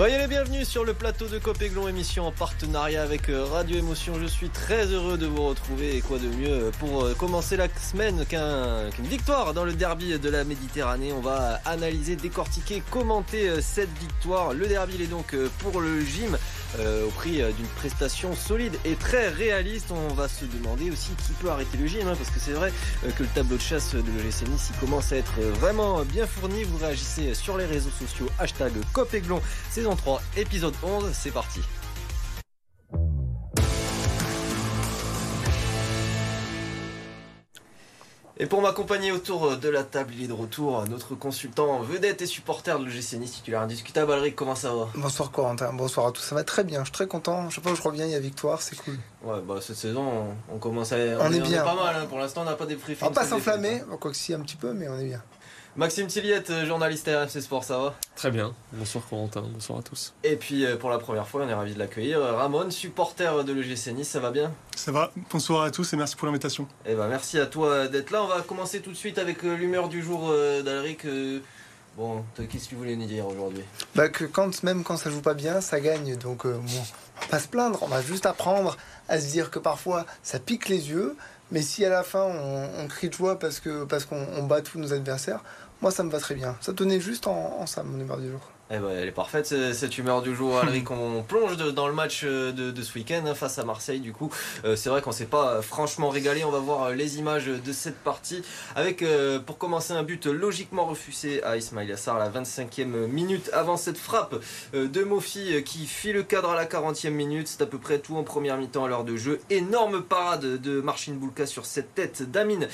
Soyez les bienvenus sur le plateau de Copéglon, émission en partenariat avec euh, Radio Émotion. Je suis très heureux de vous retrouver et quoi de mieux pour euh, commencer la semaine qu'une victoire dans le derby de la Méditerranée. On va analyser, décortiquer, commenter euh, cette victoire. Le derby il est donc pour le gym au prix d'une prestation solide et très réaliste. On va se demander aussi qui peut arrêter le gym hein, parce que c'est vrai que le tableau de chasse de l'OGC Nice commence à être vraiment bien fourni. Vous réagissez sur les réseaux sociaux hashtag Copéglon saison 3, épisode 11, c'est parti. Et pour m'accompagner autour de la table, il est de retour notre consultant vedette et supporter de l'OGC Nice, titulaire indiscutable. Alric, comment ça va? Bonsoir Corentin, bonsoir à tous. Ça va très bien, je suis très content. Chaque fois que je reviens, il y a victoire, c'est cool. Ouais, bah cette saison, on, commence à. On, est, bien. pas mal, hein. pour l'instant, on n'a pas des prix On va pas s'enflammer, quoi que si un petit peu, mais on est bien. Maxime Tilliette, journaliste RMC Sport, ça va Très bien. Bonsoir Corentin, bonsoir à tous. Et puis euh, pour la première fois, on est ravi de l'accueillir. Ramon, supporter de l'EGC Nice, ça va bien Ça va. Bonsoir à tous et merci pour l'invitation. Eh ben merci à toi d'être là. On va commencer tout de suite avec euh, l'humeur du jour euh, d'Alric. Bon, qu'est-ce que tu voulais nous dire aujourd'hui? Bah que quand même quand ça joue pas bien, ça gagne. Donc bon, on va pas se plaindre, on va juste apprendre à se dire que parfois ça pique les yeux, mais si à la fin on, crie de joie parce que parce qu'on bat tous nos adversaires, moi, ça me va très bien. Ça tenait juste en, ça, mon humeur du jour. Eh ben, elle est parfaite cette humeur du jour, Alric. On plonge dans le match euh, de, ce week-end hein, face à Marseille. Du coup, euh, c'est vrai qu'on s'est pas euh, franchement régalé. On va voir les images de cette partie avec, pour commencer, un but logiquement refusé à Ismail Yassar à la 25e minute avant cette frappe de Mofi qui fit le cadre à la 40e minute. C'est à peu près tout en première mi-temps à l'heure de jeu. Énorme parade de Marcin Boulka sur cette tête d'Amin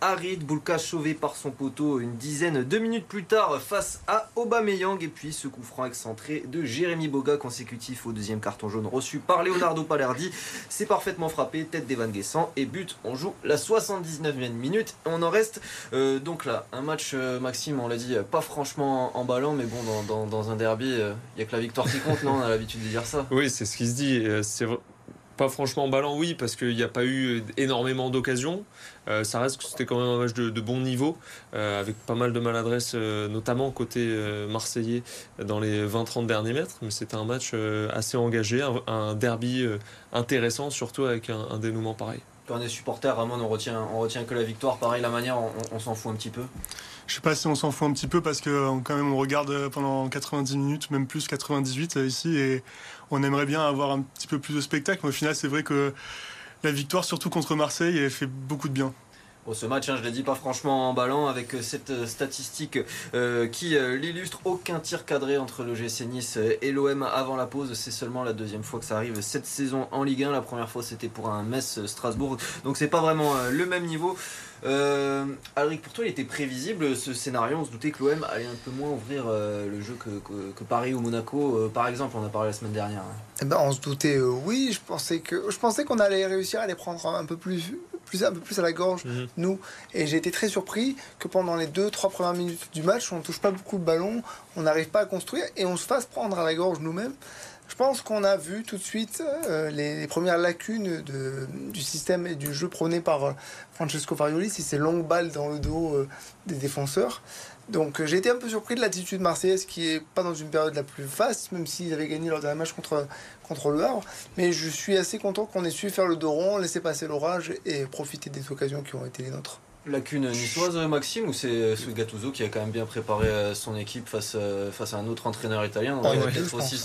Harid. Boulka chauvé par son poteau une dizaine de minutes plus tard face à Aubameyang et puis ce coup franc excentré de Jérémy Boga consécutif au deuxième carton jaune reçu par Leonardo Palerdi. C'est parfaitement frappé, tête d'Evan Guessant et but. On joue la 79e minute. On en reste euh, donc là. Un match, euh, Maxime, on l'a dit, pas franchement emballant, mais bon, dans, un derby, il euh, n'y a que la victoire qui compte, non? On a l'habitude de dire ça. Oui, c'est ce qui se dit. C'est pas franchement emballant, oui, parce qu'il n'y a pas eu énormément d'occasions. Euh, ça reste que c'était quand même un match de, bon niveau, euh, avec pas mal de maladresse, euh, notamment côté marseillais dans les 20-30 derniers mètres. Mais c'était un match assez engagé, un, derby intéressant, surtout avec un, dénouement pareil. Quand on est supporter, Ramon, on retient, on retient que la victoire. Pareil, la manière, on s'en fout un petit peu. Je sais pas si on s'en fout un petit peu parce que quand même on regarde pendant 90 minutes, même plus 98 ici, et on aimerait bien avoir un petit peu plus de spectacle. Mais au final, c'est vrai que la victoire, surtout contre Marseille, elle fait beaucoup de bien. Bon, ce match, hein, je ne l'ai dit pas franchement en ballant, avec euh, cette euh, statistique euh, qui l'illustre, aucun tir cadré entre le GC Nice et l'OM avant la pause. C'est seulement la deuxième fois que ça arrive cette saison en Ligue 1. La première fois, c'était pour un Metz-Strasbourg. Donc, c'est pas vraiment le même niveau. Alric, pour toi, il était prévisible ce scénario. On se doutait que l'OM allait un peu moins ouvrir le jeu que, Paris ou Monaco, par exemple. On a parlé la semaine dernière. Eh ben, on se doutait, oui. Je pensais que je qu'on allait réussir à les prendre un peu plus, plus, un peu plus à la gorge, mhm. nous. Et j'ai été très surpris que pendant les deux, trois premières minutes du match, on ne touche pas beaucoup de ballon, on n'arrive pas à construire et on se fasse prendre à la gorge nous-mêmes. Je pense qu'on a vu tout de suite euh, les, premières lacunes du système et du jeu prôné par euh, Francesco Farioli, c'est ces longues balles dans le dos euh, des défenseurs. Donc j'ai été un peu surpris de l'attitude marseillaise qui est pas dans une période la plus faste, même s'ils avaient gagné leur dernier match contre, contre le Havre. Mais je suis assez content qu'on ait su faire le dos rond, laisser passer l'orage et profiter des occasions qui ont été les nôtres. Lacune niçoise, Maxime, ou c'est ce Gattuso qui a quand même bien préparé euh, son équipe face, euh, face à un autre entraîneur italien ah, peut-être aussi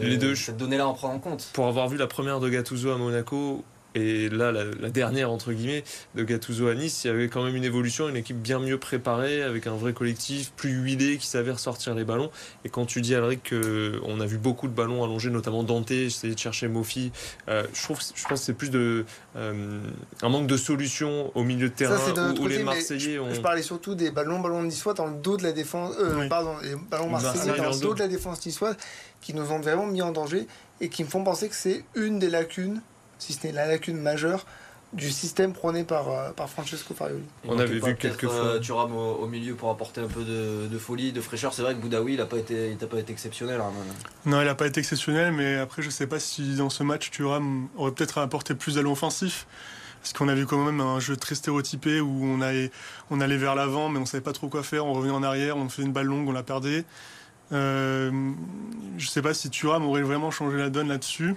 les deux. cette donnée-là en prendre en compte. Pour avoir vu la première de Gattuso à Monaco, et là, la, dernière, entre guillemets, de Gattuso à Nice, il y avait quand même une évolution, une équipe bien mieux préparée, avec un vrai collectif, plus huilé, qui savait ressortir les ballons. Et quand tu dis, Alric, qu'on a vu beaucoup de ballons allongés, notamment Dante, essayé de chercher Mofi, euh, je, trouve, je pense que c'est plus de, euh, un manque de solutions au milieu de terrain où, les Marseillais ont... Je parlais surtout des ballons, ballons niçois dans le dos de la défense, euh, pardon, les ballons marseillais dans le dos de la défense niçoise, qui nous ont vraiment mis en danger et qui me font penser que c'est une des lacunes si ce n'est la lacune majeure du système prôné par, euh, par Francesco Farioli. On avait vu quelques fois. Euh, tu rames au, milieu pour apporter un peu de, folie, de fraîcheur. C'est vrai que Boudaoui, il n'a pas, été, pas été exceptionnel. Non, il n'a pas été exceptionnel, mais après, je ne sais pas si dans ce match, Thuram aurait peut-être apporté plus à l'offensif. Parce qu'on a vu quand même un jeu très stéréotypé où on allait, on allait vers l'avant, mais on ne savait pas trop quoi faire. On revenait en arrière, on fait une balle longue, on la perdait. je ne sais pas si Thuram aurait vraiment changé la donne là-dessus.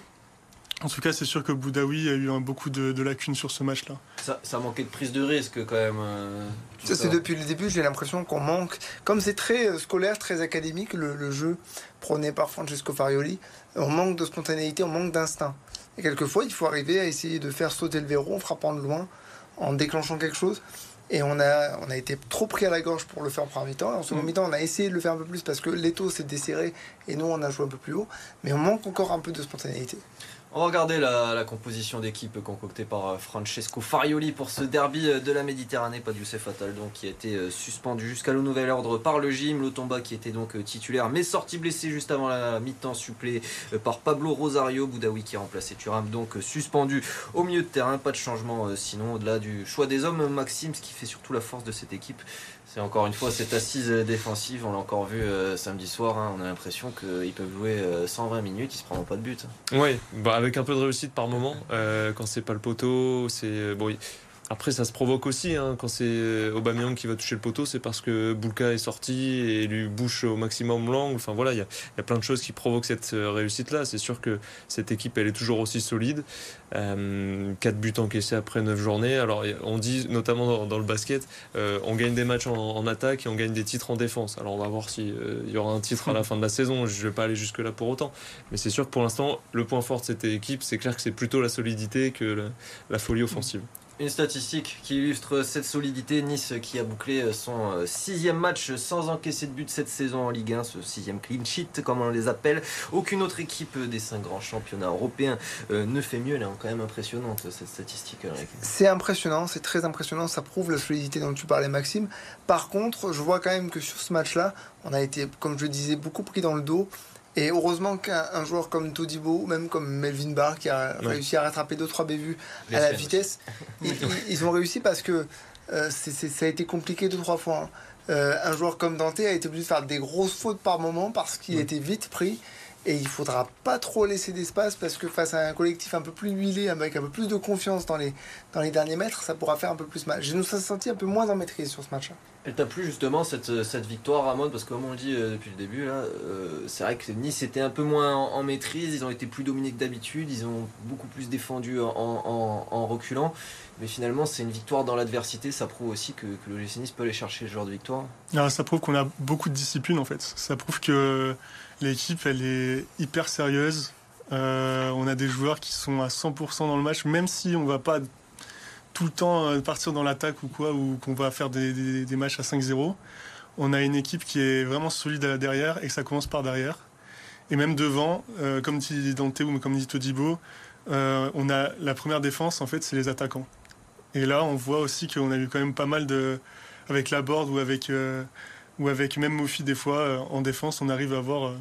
En tout cas, c'est sûr que Boudaoui a eu beaucoup de, lacunes sur ce match-là. Ça, ça, manquait de prise de risque quand même. Euh, ça, c'est depuis le début, j'ai l'impression qu'on manque. Comme c'est très euh, scolaire, très académique, le, jeu prôné par Francesco Farioli, on manque de spontanéité, on manque d'instinct. Et quelquefois, il faut arriver à essayer de faire sauter le verrou en frappant de loin, en déclenchant quelque chose. Et on a, on a été trop pris à la gorge pour le faire en premier mi-temps. En second mm. mi-temps, on a essayé de le faire un peu plus parce que l'étau s'est desserré et nous, on a joué un peu plus haut. Mais on manque encore un peu de spontanéité. On va regarder la, composition d'équipe concoctée par euh, Francesco Farioli pour ce derby euh, de la Méditerranée. Pas de Youssef donc, qui a été euh, suspendu jusqu'à le nouvel ordre par le gym. Lotomba qui était donc titulaire mais sorti blessé juste avant la mi-temps supplé par Pablo Rosario. Boudaoui qui a remplacé Thuram donc suspendu au milieu de terrain. Pas de changement sinon au-delà du choix des hommes. Maxime, ce qui fait surtout la force de cette équipe, c'est encore une fois cette assise défensive. On l'a encore vu samedi soir. Hein. on a l'impression qu'ils peuvent jouer 120 euh, minutes, ils se prendront pas de but. Oui, bah avec un peu de réussite par moment. Euh, quand c'est pas le poteau, c'est bon. Après, ça se provoque aussi. Hein, quand c'est euh, Aubameyang qui va toucher le poteau, c'est parce que Boulka est sorti et lui bouche au maximum l'angle. Enfin voilà, il y, a, plein de choses qui provoquent cette euh, réussite-là. C'est sûr que cette équipe, elle est toujours aussi solide. Euh, 4 buts encaissés après 9 journées. Alors, on dit notamment dans, le basket, euh, on gagne des matchs en, attaque et on gagne des titres en défense. Alors, on va voir s'il il y aura un titre à la fin de la saison. Je ne vais pas aller jusque-là pour autant. Mais c'est sûr que pour l'instant, le point fort de cette équipe, c'est clair que c'est plutôt la solidité que la folie offensive. Une statistique qui illustre cette solidité. Nice qui a bouclé son euh, sixième match sans encaisser de but cette saison en Ligue 1, ce sixième clean sheet comme on les appelle. Aucune autre équipe des cinq grands championnats européens euh, ne fait mieux. Elle est quand même impressionnante cette statistique. C'est impressionnant, c'est très impressionnant. Ça prouve la solidité dont tu parlais Maxime. Par contre, je vois quand même que sur ce match-là, on a été, comme je le disais, beaucoup pris dans le dos. Et heureusement qu'un joueur comme Todibo, ou même comme Melvin Barr, qui a réussi à rattraper 2-3 bévues à la vitesse, ils, ont réussi parce que euh, ça a été compliqué 2-3 fois. Hein. Euh, un joueur comme Dante a été obligé de faire des grosses fautes par moment parce qu'il était vite pris. Et il faudra pas trop laisser d'espace parce que face à un collectif un peu plus huilé, avec un peu plus de confiance dans les, dans les derniers mètres, ça pourra faire un peu plus mal. Je nous senti un peu moins en maîtrise sur ce match. -là. Elle t'a plu justement cette, cette victoire, Ramon? Parce que comme on le dit euh, depuis le début, là, euh, c'est vrai que Nice était un peu moins en, maîtrise, ils ont été plus dominés que d'habitude, ils ont beaucoup plus défendu en, en, reculant. Mais finalement, c'est une victoire dans l'adversité, ça prouve aussi que, que le GC Nice peut aller chercher ce genre de victoire. Ah, ça prouve qu'on a beaucoup de discipline en fait. Ça prouve que l'équipe, elle est hyper sérieuse. Euh, on a des joueurs qui sont à 100% dans le match, même si on va pas tout le temps euh, partir dans l'attaque ou quoi, ou qu'on va faire des, matchs à 5-0. On a une équipe qui est vraiment solide derrière et que ça commence par derrière. Et même devant, euh, comme dit Dante ou comme dit Todibo, on a la première défense, en fait, c'est les attaquants. Et là, on voit aussi qu'on a eu quand même pas mal de. Avec la board ou avec, ou avec même Mofi, des fois, en défense, on arrive à avoir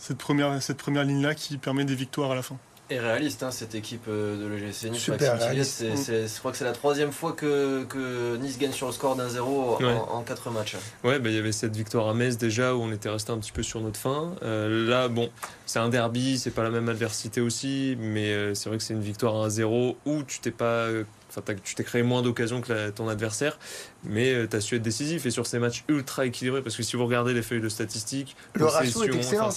cette première, cette première ligne-là qui permet des victoires à la fin et réaliste hein, cette équipe euh, de l'OGC Nice. je crois que c'est la troisième fois que, que, Nice gagne sur le score d'un zéro en, quatre matchs. Ouais, bah, il y avait cette victoire à Metz déjà où on était resté un petit peu sur notre fin. Euh, là, bon, c'est un derby, c'est pas la même adversité aussi, mais euh, c'est vrai que c'est une victoire à 1-0 où tu t'es pas tu t'es créé moins d'occasions que ton adversaire, mais euh, tu as su être décisif. Et sur ces matchs ultra équilibrés, parce que si vous regardez les feuilles de statistiques, le ratio est excellent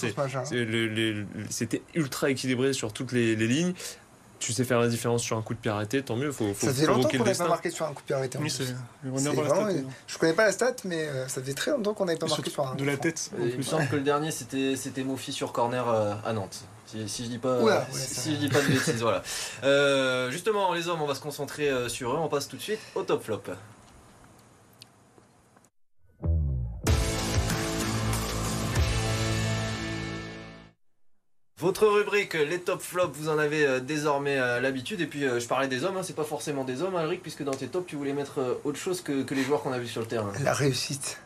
C'était ultra équilibré sur toutes les, lignes tu sais faire la différence sur un coup de pied arrêté, tant mieux. Faut, faut ça faisait longtemps qu'on n'avait pas marqué sur un coup de pied arrêté. Oui, c'est vraiment, je connais pas la stat, mais euh, ça faisait très longtemps qu'on n'avait pas marqué sur un. De la tête. Il me semble que le dernier c'était Mofi sur corner euh, à Nantes. Si, je dis pas, si, je dis pas de bêtises, voilà. Euh, justement, les hommes, on va se concentrer sur eux. On passe tout de suite au top flop. Votre rubrique, les top flops, vous en avez euh, désormais l'habitude. Et puis, je parlais des hommes, hein, c'est pas forcément des hommes, Alric, puisque dans tes tops, tu voulais mettre autre chose que, que les joueurs qu'on a vus sur le terrain. La réussite.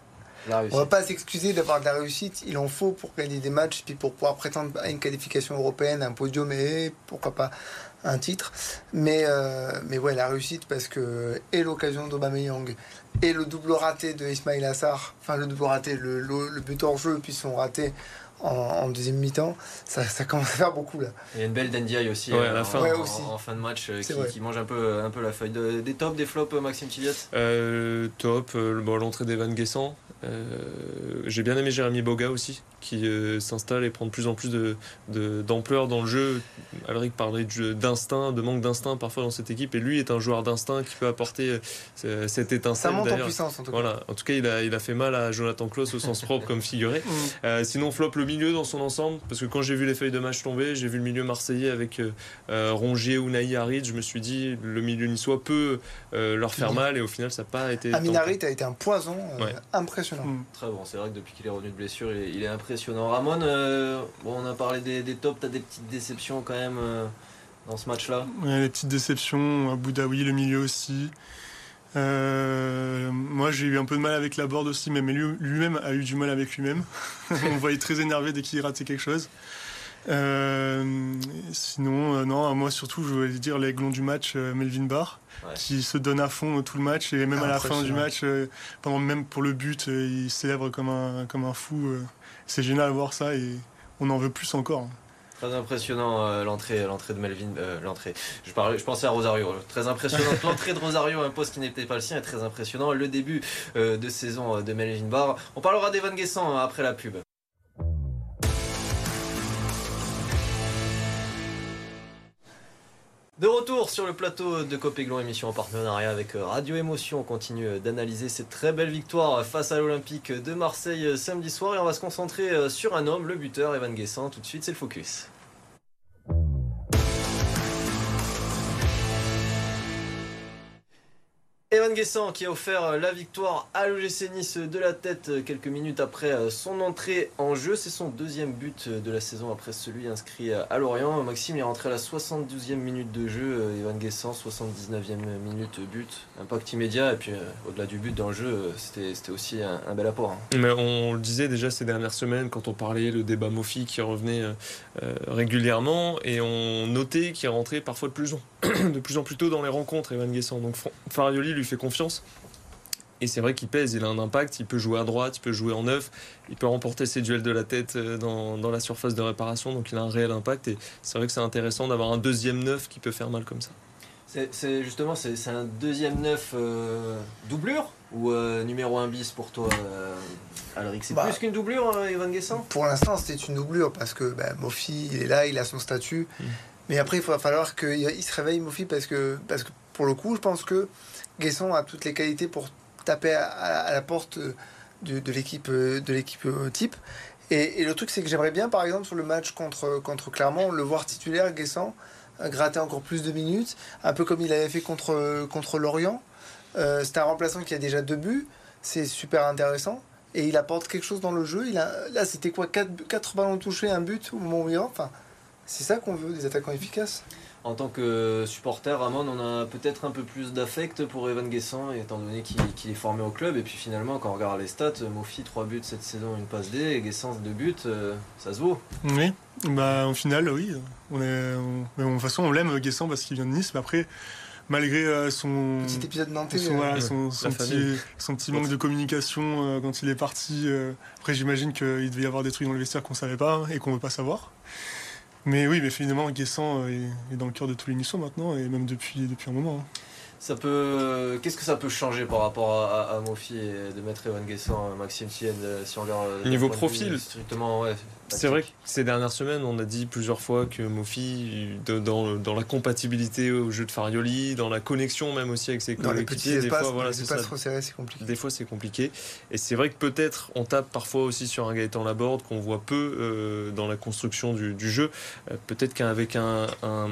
On va pas s'excuser d'avoir de la réussite. Il en faut pour gagner des matchs, puis pour pouvoir prétendre à une qualification européenne, un podium et pourquoi pas un titre. Mais, euh, mais ouais, la réussite parce que et l'occasion d'Aubameyang et le double raté de Ismail Assar, enfin le double raté, le, le, but hors jeu puis son raté en, deuxième mi-temps, ça, commence à faire beaucoup là. Il y a une belle Dendiaï aussi, à la en, fin. En, fin de match euh, qui, mange un peu, un peu la feuille. des tops, des flops, Maxime Tiviat euh, Top, l'entrée d'Evan Guessant. J'ai bien aimé Jérémy Boga aussi, qui s'installe et prend de plus en plus d'ampleur de, d'ampleur dans le jeu. Alric parlait d'instinct, de manque d'instinct parfois dans cette équipe, et lui est un joueur d'instinct qui peut apporter cette étincelle. Ça monte en puissance en tout cas. Voilà. En tout cas, il a, il a fait mal à Jonathan Klaus au sens propre comme figuré. Mm. sinon, flop le milieu dans son ensemble, parce que quand j'ai vu les feuilles de match tomber, j'ai vu le milieu marseillais avec Rongier ou Naï Harid, je me suis dit le milieu niçois peut leur faire mal, et au final, ça n'a pas été. Amin a été un poison impressionnant. Mm. Très bon, c'est vrai que depuis qu'il est revenu de blessure, il est, impressionnant. Ramon, euh, bon, on a parlé des, tops, tu as des petites déceptions quand même euh, dans ce match-là? Ouais, Les petites déceptions, Boudaoui, le milieu aussi. Euh, moi, j'ai eu un peu de mal avec la board aussi, mais lui-même a eu du mal avec lui-même. on voyait très énervé dès qu'il ratait quelque chose. sinon, non, moi surtout, je voulais dire l'aiglon du match, Melvin Barr qui se donne à fond tout le match et même à la fin du match, euh, pendant même pour le but, euh, il célèbre comme un, comme un fou. Euh. c'est génial à voir ça et on en veut plus encore. Très impressionnant l'entrée, l'entrée de Melvin, l'entrée. Je parlais, je pensais à Rosario. Très impressionnant l'entrée de Rosario, un poste qui n'était pas le sien, est très impressionnant. Le début de saison de Melvin Barr. On parlera d'Evan Guessant hein, après la pub. De retour sur le plateau de Copéglon, émission en partenariat avec euh, Radio Émotion. On continue euh, d'analyser cette très belle victoire face à l'Olympique de Marseille euh, samedi soir et on va se concentrer sur un homme, le buteur Evan Guessant. Tout de suite, c'est le focus. Evan Guessant qui a offert la victoire à l'OGC Nice de la tête quelques minutes après son entrée en jeu. C'est son deuxième but de la saison après celui inscrit à Lorient. Maxime est rentré à la 72e minute de jeu. Evan Guessant, 79e minute but. Impact immédiat. Et puis euh, au-delà du but dans le jeu, c'était aussi un, bel apport. Hein. Mais on le disait déjà ces dernières semaines quand on parlait le débat Mofi qui revenait euh, euh, régulièrement. Et on notait qu'il rentrait parfois de plus, en, de plus en plus tôt dans les rencontres, Evan Guessant. Donc Farioli lui fait confiance. Et c'est vrai qu'il pèse, il a un impact, il peut jouer à droite, il peut jouer en neuf, il peut remporter ses duels de la tête euh, dans, dans la surface de réparation, donc il a un réel impact. Et c'est vrai que c'est intéressant d'avoir un deuxième neuf qui peut faire mal comme ça. C'est justement c'est un deuxième neuf euh, doublure ou euh, numéro 1 bis pour toi Alric? C'est bah, plus qu'une doublure, Evan Guessant? Pour l'instant, c'est une doublure parce que bah, Mofi, il est là, il a son statut. Mm. Mais après, il va falloir qu'il se réveille, Mofi, parce que, parce que pour le coup, je pense que Guesson a toutes les qualités pour taper à, la porte de, l'équipe de l'équipe euh, type. Et, le truc, c'est que j'aimerais bien, par exemple, sur le match contre, contre Clermont, le voir titulaire, Guessant, euh, gratter encore plus de minutes, un peu comme il avait fait contre, contre Lorient. Euh, c'est un remplaçant qui a déjà deux buts, c'est super intéressant. Et il apporte quelque chose dans le jeu. Là, c'était quoi 4, 4 ballons touchés, un but au moment où il Enfin, c'est ça qu'on veut, des attaquants efficaces en tant que supporter, Ramon, on a peut-être un peu plus d'affect pour Evan Guessant, étant donné qu'il est formé au club. Et puis finalement, quand on regarde les stats, Mofi 3 buts cette saison, une passe D, et Guessant 2 buts, euh, ça se vaut. Oui, bah, au final, oui. On est, Mais de toute façon, on l'aime Guessant parce qu'il vient de Nice, mais après malgré euh, son petit épisode nantais, son, euh, son, petit, son, petit, manque de communication quand il est parti. après, j'imagine qu'il devait y avoir des trucs dans le vestiaire qu'on savait pas et qu'on veut pas savoir. Mais oui, mais finalement, Guessant est, dans le cœur de tous les Niçois maintenant, et même depuis, depuis un moment. Ça peut, qu'est-ce que ça peut changer par rapport à, Mofi et de mettre Evan Guessant, Maxime Tienne, si on regarde niveau profil strictement, ouais, c'est vrai que ces dernières semaines, on a dit plusieurs fois que Mofi, dans, dans, la compatibilité au jeu de Farioli, dans la connexion même aussi avec ses coéquipiers, des fois, voilà, c'est compliqué. Des fois, c'est compliqué. Et c'est vrai que peut-être on tape parfois aussi sur un Gaëtan Laborde qu'on voit peu euh, dans la construction du, jeu. Euh, peut-être qu'avec un, un,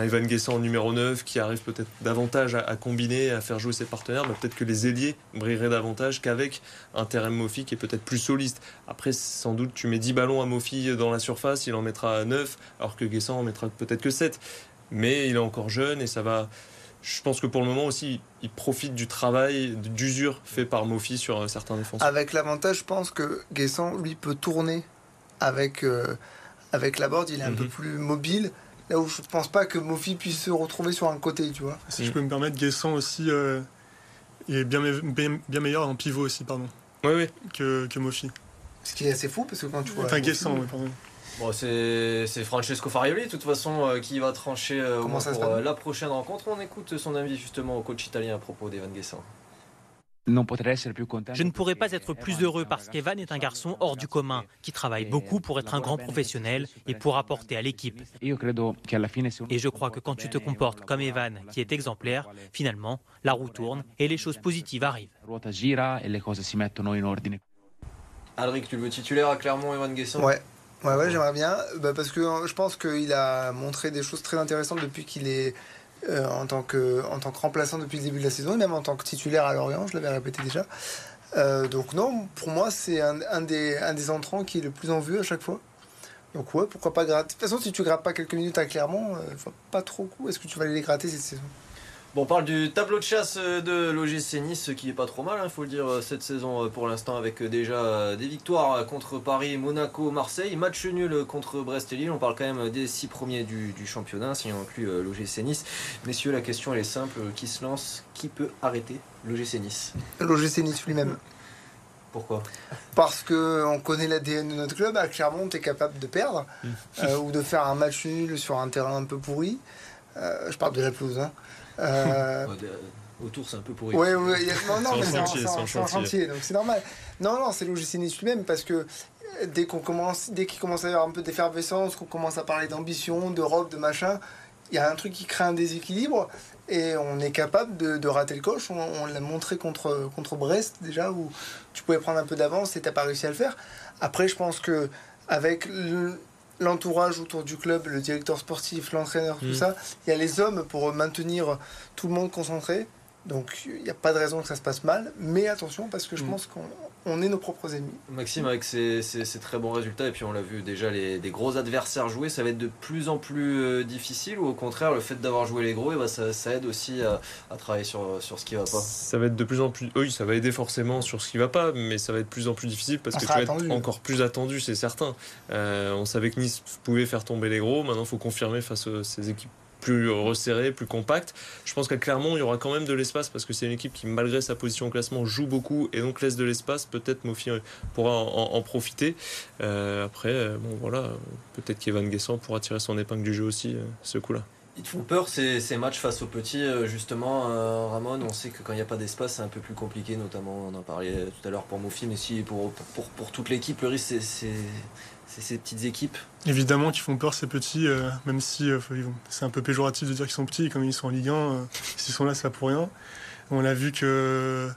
Evan Guessant en numéro 9 qui arrive peut-être davantage à, combiner, à faire jouer ses partenaires, bah, peut-être que les ailiers brilleraient davantage qu'avec un terrain Mofi qui est peut-être plus soliste. Après, sans doute, tu mets 10 ballons à Mofi dans la surface, il en mettra 9, alors que Guessant en mettra peut-être que 7. Mais il est encore jeune et ça va. Je pense que pour le moment aussi, il profite du travail d'usure fait par Mofi sur euh, certains défenseurs. Avec l'avantage, je pense que Guessant, lui, peut tourner avec, euh, avec la board, il est un peu mhm. plus mobile. Là où je pense pas que Mofi puisse se retrouver sur un côté, tu vois. Si je peux me permettre, Guessant aussi, euh, est bien, bien, bien, meilleur en pivot aussi, pardon. Oui, oui. Que, que Mofi. Ce qui est assez fou parce que quand tu vois. Enfin, Guessant, oui, pardon. Bon, c'est Francesco Farioli, de toute façon, euh, qui va trancher euh, pour euh, la prochaine rencontre. On écoute son avis justement au coach italien à propos d'Evan Guessant. Je ne pourrais pas être plus heureux parce qu'Evan est un garçon hors du commun, qui travaille beaucoup pour être un grand professionnel et pour apporter à l'équipe. Et je crois que quand tu te comportes comme Evan, qui est exemplaire, finalement, la roue tourne et les choses positives arrivent. Alric, tu le veux titulaire à Clermont, Evan Guesson Ouais. Ouais, ouais, j'aimerais bien. Bah, parce que je pense qu'il a montré des choses très intéressantes depuis qu'il est euh, en, tant que, en tant que remplaçant depuis le début de la saison, et même en tant que titulaire à Lorient, je l'avais répété déjà. Euh, donc non, pour moi, c'est un, des, un des entrants qui est le plus en vue à chaque fois. Donc ouais, pourquoi pas gratter. De toute façon, si tu grattes pas quelques minutes à Clermont, euh, pas trop coup. Est-ce que tu vas aller les gratter cette saison Bon, on parle du tableau de chasse de l'OGC Nice, qui est pas trop mal, il hein, faut le dire, cette saison pour l'instant, avec déjà des victoires contre Paris, Monaco, Marseille, match nul contre Brest et Lille. On parle quand même des six premiers du, championnat, si on inclut l'OGC Nice. Messieurs, la question elle est simple qui se lance Qui peut arrêter l'OGC Nice? L'OGC Nice lui-même. Pourquoi? Parce qu'on connaît l'ADN de notre club. À Clermont, tu es capable de perdre mmh. euh, ou de faire un match nul sur un terrain un peu pourri. Euh, je parle de la pelouse. Hein. Euh, autour, c'est un peu pourri. Oui, oui, non, non, mais c'est un, chantier, donc c'est normal. Non, non, c'est l'OGC lui-même parce que dès qu'on commence, dès qu'il commence à y avoir un peu d'effervescence, qu'on commence à parler d'ambition, d'Europe, de machin, il y a un truc qui crée un déséquilibre et on est capable de, rater le coche. On, l'a montré contre, contre Brest déjà où tu pouvais prendre un peu d'avance et t'as pas réussi à le faire. Après, je pense que avec l'entourage autour du club, le directeur sportif, l'entraîneur, tout mm. ça, il y a les hommes pour maintenir tout le monde concentré. Donc il n'y a pas de raison que ça se passe mal. Mais attention parce que je mm. pense qu'on on est nos propres ennemis. Maxime, avec ses, très bons résultats, et puis on l'a vu déjà, les, des gros adversaires jouer, ça va être de plus en plus euh, difficile, ou au contraire, le fait d'avoir joué les gros, et ben, ça, aide aussi à, travailler sur, sur ce qui va pas? Ça va être de plus en plus. Oui, ça va aider forcément sur ce qui va pas, mais ça va être de plus en plus difficile parce que tu vas être encore plus attendu, c'est certain. Euh, on savait que Nice pouvait faire tomber les gros, maintenant il faut confirmer face à ces équipes plus resserré, plus compact. Je pense qu'à Clermont, il y aura quand même de l'espace parce que c'est une équipe qui, malgré sa position au classement, joue beaucoup et donc laisse de l'espace. Peut-être Mofi pourra en, profiter. Euh, après, euh, bon voilà, peut-être qu'Evan Guessant pourra tirer son épingle du jeu aussi, euh, ce coup-là. Ils te font peur ces, matchs face aux petits, justement, Ramon. On sait que quand il n'y a pas d'espace, c'est un peu plus compliqué, notamment, on en parlait tout à l'heure pour Mofi, mais si pour, pour, pour toute l'équipe, le risque, c'est ces petites équipes Évidemment qu'ils font peur ces petits, euh, même si euh, c'est un peu péjoratif de dire qu'ils sont petits, comme ils sont en Ligue 1, euh, s'ils sont là, c'est pour rien. On a vu que,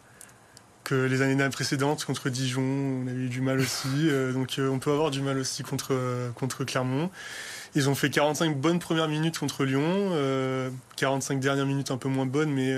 que les années précédentes, contre Dijon, on a eu du mal aussi. donc on peut avoir du mal aussi contre, contre Clermont. Ils ont fait 45 bonnes premières minutes contre Lyon, 45 dernières minutes un peu moins bonnes, mais,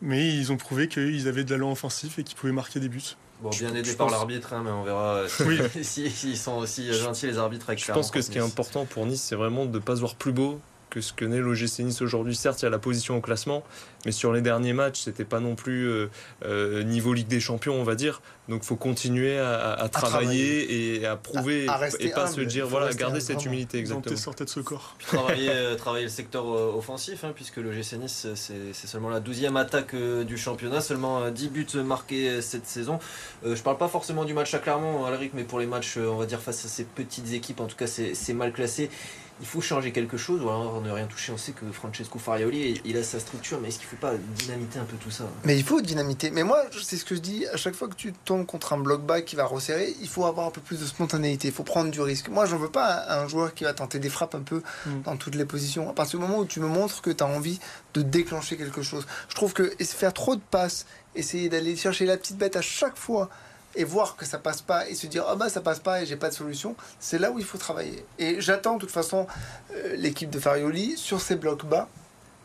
mais ils ont prouvé qu'ils avaient de l'allant offensif et qu'ils pouvaient marquer des buts. Bon, bien aidé par l'arbitre, hein, mais on verra s'ils si, sont aussi gentils les arbitres avec Je pense que ce qui est important pour Nice, c'est vraiment de ne pas se voir plus beau que ce que n'est l'OGC Nice aujourd'hui. Certes, il y a la position au classement, mais sur les derniers matchs, c'était pas non plus euh, euh, niveau Ligue des Champions, on va dire. Donc, faut continuer à, travailler, et à prouver et pas se dire voilà, garder cette humilité exactement. Sortez de ce corps. travailler, euh, travailler le secteur offensif, hein, puisque le GC Nice c'est seulement la 12e attaque du championnat, seulement 10 buts marqués cette saison. je parle pas forcément du match à Clermont, Alric, mais pour les matchs, on va dire face à ces petites équipes, en tout cas c'est mal classé il faut changer quelque chose, ou alors ne rien toucher. On sait que Francesco Farioli, il a sa structure, mais est-ce qu'il ne faut pas dynamiter un peu tout ça? Mais il faut dynamiter. Mais moi, c'est ce que je dis, à chaque fois que tu tombes contre un bloc bas qui va resserrer, il faut avoir un peu plus de spontanéité, il faut prendre du risque. Moi, j'en veux pas un joueur qui va tenter des frappes un peu mm. dans toutes les positions. À partir du moment où tu me montres que tu as envie de déclencher quelque chose, je trouve que faire trop de passes, essayer d'aller chercher la petite bête à chaque fois, et voir que ça passe pas et se dire ah bah ça passe pas et j'ai pas de solution, c'est là où il faut travailler. Et j'attends de toute façon euh, l'équipe de Farioli sur ces blocs bas,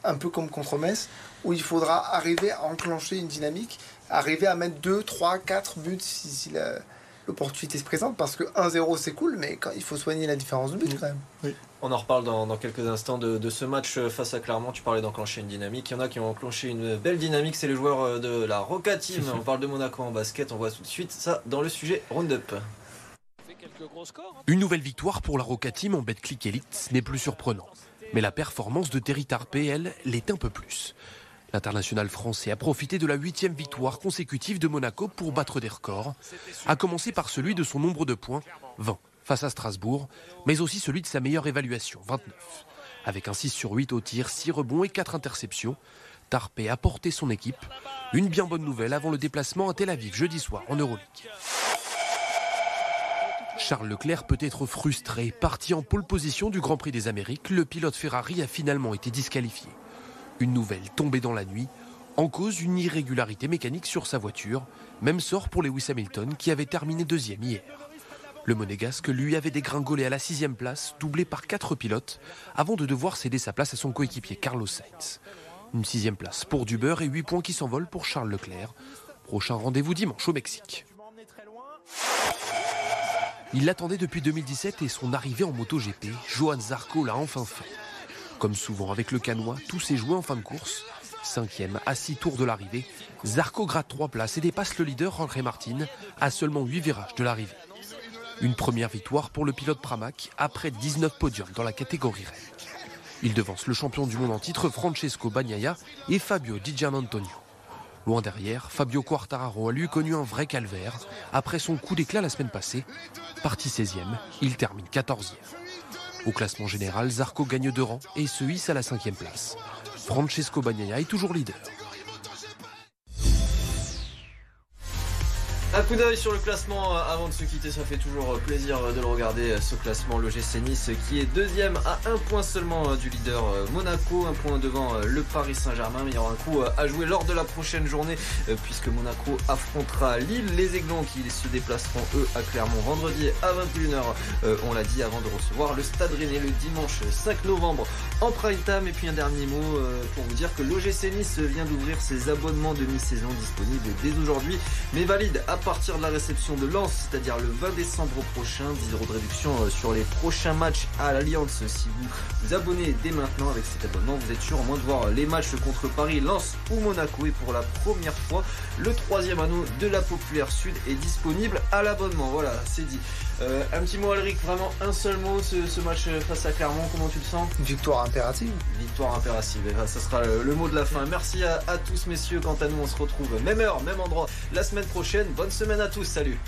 un peu comme contre Metz, où il faudra arriver à enclencher une dynamique, arriver à mettre 2, 3, 4 buts si, si la, l'opportunité se présente parce que 1-0 c'est cool, mais quand il faut soigner la différence de but quand même. On en reparle dans, quelques instants de, ce match face à Clermont. Tu parlais d'enclencher une dynamique. Il y en a qui ont enclenché une belle dynamique. C'est les joueurs euh, de la Roca Team. On parle de Monaco en basket. On voit tout de suite ça dans le sujet Roundup. Une nouvelle victoire pour la Roca Team en Betclic Elite n'est plus surprenant. Mais la performance de Terry Tarpé, elle, l'est un peu plus. L'international français a profité de la huitième victoire consécutive de Monaco pour battre des records, à commencer par celui de son nombre de points, 20, face à Strasbourg, mais aussi celui de sa meilleure évaluation, 29. Avec un 6 sur 8 au tir, 6 rebonds et 4 interceptions, Tarpé a porté son équipe. Une bien bonne nouvelle avant le déplacement à Tel Aviv jeudi soir en Euroleague. Charles Leclerc peut être frustré. Parti en pole position du Grand Prix des Amériques, le pilote Ferrari a finalement été disqualifié. Une nouvelle tombée dans la nuit. En cause, une irrégularité mécanique sur sa voiture. Même sort pour Lewis Hamilton qui avait terminé deuxième hier. Le monégasque lui avait dégringolé à la sixième place, doublé par quatre pilotes, avant de devoir céder sa place à son coéquipier Carlos Sainz. Une sixième place pour Duber et huit points qui s'envolent pour Charles Leclerc. Prochain rendez-vous dimanche au Mexique. Il l'attendait depuis 2017 et son arrivée en MotoGP, Johan Zarco l'a enfin fait. Comme souvent avec le canois, tout s'est joué en fin de course. Cinquième à six tours de l'arrivée, Zarco gratte trois places et dépasse le leader André Martin à seulement huit virages de l'arrivée. Une première victoire pour le pilote Pramac après 19 podiums dans la catégorie REC. Il devance le champion du monde en titre Francesco Bagnaia et Fabio Di Gianantonio. Loin derrière, Fabio Quartararo a lui connu un vrai calvaire. Après son coup d'éclat la semaine passée, parti 16e, il termine 14e. Au classement général, Zarco gagne deux rangs et se hisse à la cinquième place. Francesco Bagnaia est toujours leader. Un coup d'œil sur le classement euh, avant de se quitter, ça fait toujours euh, plaisir euh, de le regarder ce classement. Le Nice qui est deuxième à un point seulement du leader Monaco, un point devant le Paris Saint-Germain. Mais il y aura un coup à jouer lors de la prochaine journée puisque Monaco affrontera Lille. Les Aiglons qui se déplaceront eux à Clermont vendredi à 21h. On l'a dit avant de recevoir le Stade Rennais le dimanche 5 novembre en prime time. Et puis un dernier mot pour vous dire que l'OGC Nice vient d'ouvrir ses abonnements de mi-saison disponibles dès aujourd'hui, mais valide à partir de la réception de Lens, c'est-à-dire le 20 décembre prochain. 10 euros de réduction euh, sur les prochains matchs à l'Alliance. Si vous vous abonnez dès maintenant avec cet abonnement, vous êtes sûr au moins de voir les matchs contre Paris, Lens ou Monaco. Et pour la première fois, le troisième anneau de la Populaire Sud est disponible à l'abonnement. Voilà, c'est dit. Euh, un petit mot, Alric, vraiment un seul mot, ce, match face à Clermont, comment tu le sens? Victoire impérative. Victoire impérative, et ça sera le, mot de la fin. Merci à, à tous, messieurs. Quant à nous, on se retrouve même heure, même endroit la semaine prochaine. Bonne semaine à tous, salut